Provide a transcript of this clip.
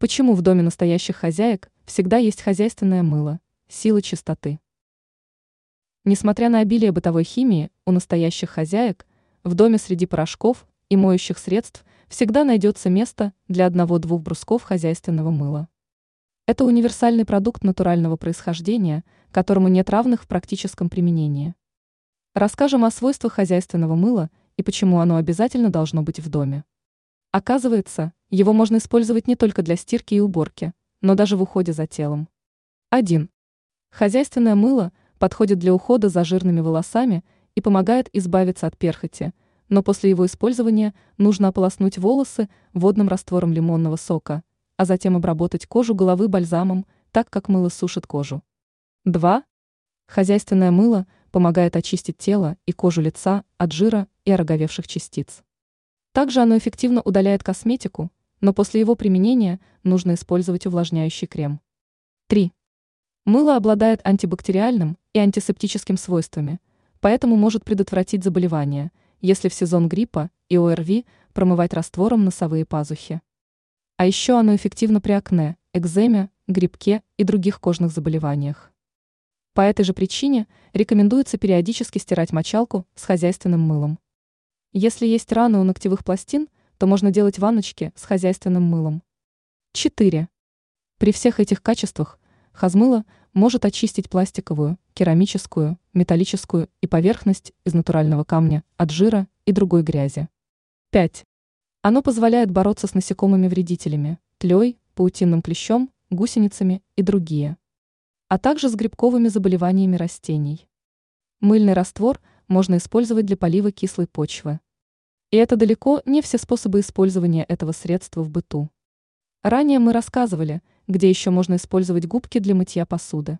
Почему в доме настоящих хозяек всегда есть хозяйственное мыло, сила чистоты? Несмотря на обилие бытовой химии, у настоящих хозяек в доме среди порошков и моющих средств всегда найдется место для одного-двух брусков хозяйственного мыла. Это универсальный продукт натурального происхождения, которому нет равных в практическом применении. Расскажем о свойствах хозяйственного мыла и почему оно обязательно должно быть в доме. Оказывается, его можно использовать не только для стирки и уборки, но даже в уходе за телом. 1. Хозяйственное мыло подходит для ухода за жирными волосами и помогает избавиться от перхоти, но после его использования нужно ополоснуть волосы водным раствором лимонного сока, а затем обработать кожу головы бальзамом, так как мыло сушит кожу. 2. Хозяйственное мыло помогает очистить тело и кожу лица от жира и ороговевших частиц. Также оно эффективно удаляет косметику, но после его применения нужно использовать увлажняющий крем. 3. Мыло обладает антибактериальным и антисептическим свойствами, поэтому может предотвратить заболевания, если в сезон гриппа и ОРВИ промывать раствором носовые пазухи. А еще оно эффективно при акне, экземе, грибке и других кожных заболеваниях. По этой же причине рекомендуется периодически стирать мочалку с хозяйственным мылом. Если есть раны у ногтевых пластин – то можно делать ванночки с хозяйственным мылом. 4. При всех этих качествах хазмыло может очистить пластиковую, керамическую, металлическую и поверхность из натурального камня от жира и другой грязи. 5. Оно позволяет бороться с насекомыми-вредителями, тлей, паутинным клещом, гусеницами и другие, а также с грибковыми заболеваниями растений. Мыльный раствор можно использовать для полива кислой почвы. И это далеко не все способы использования этого средства в быту. Ранее мы рассказывали, где еще можно использовать губки для мытья посуды.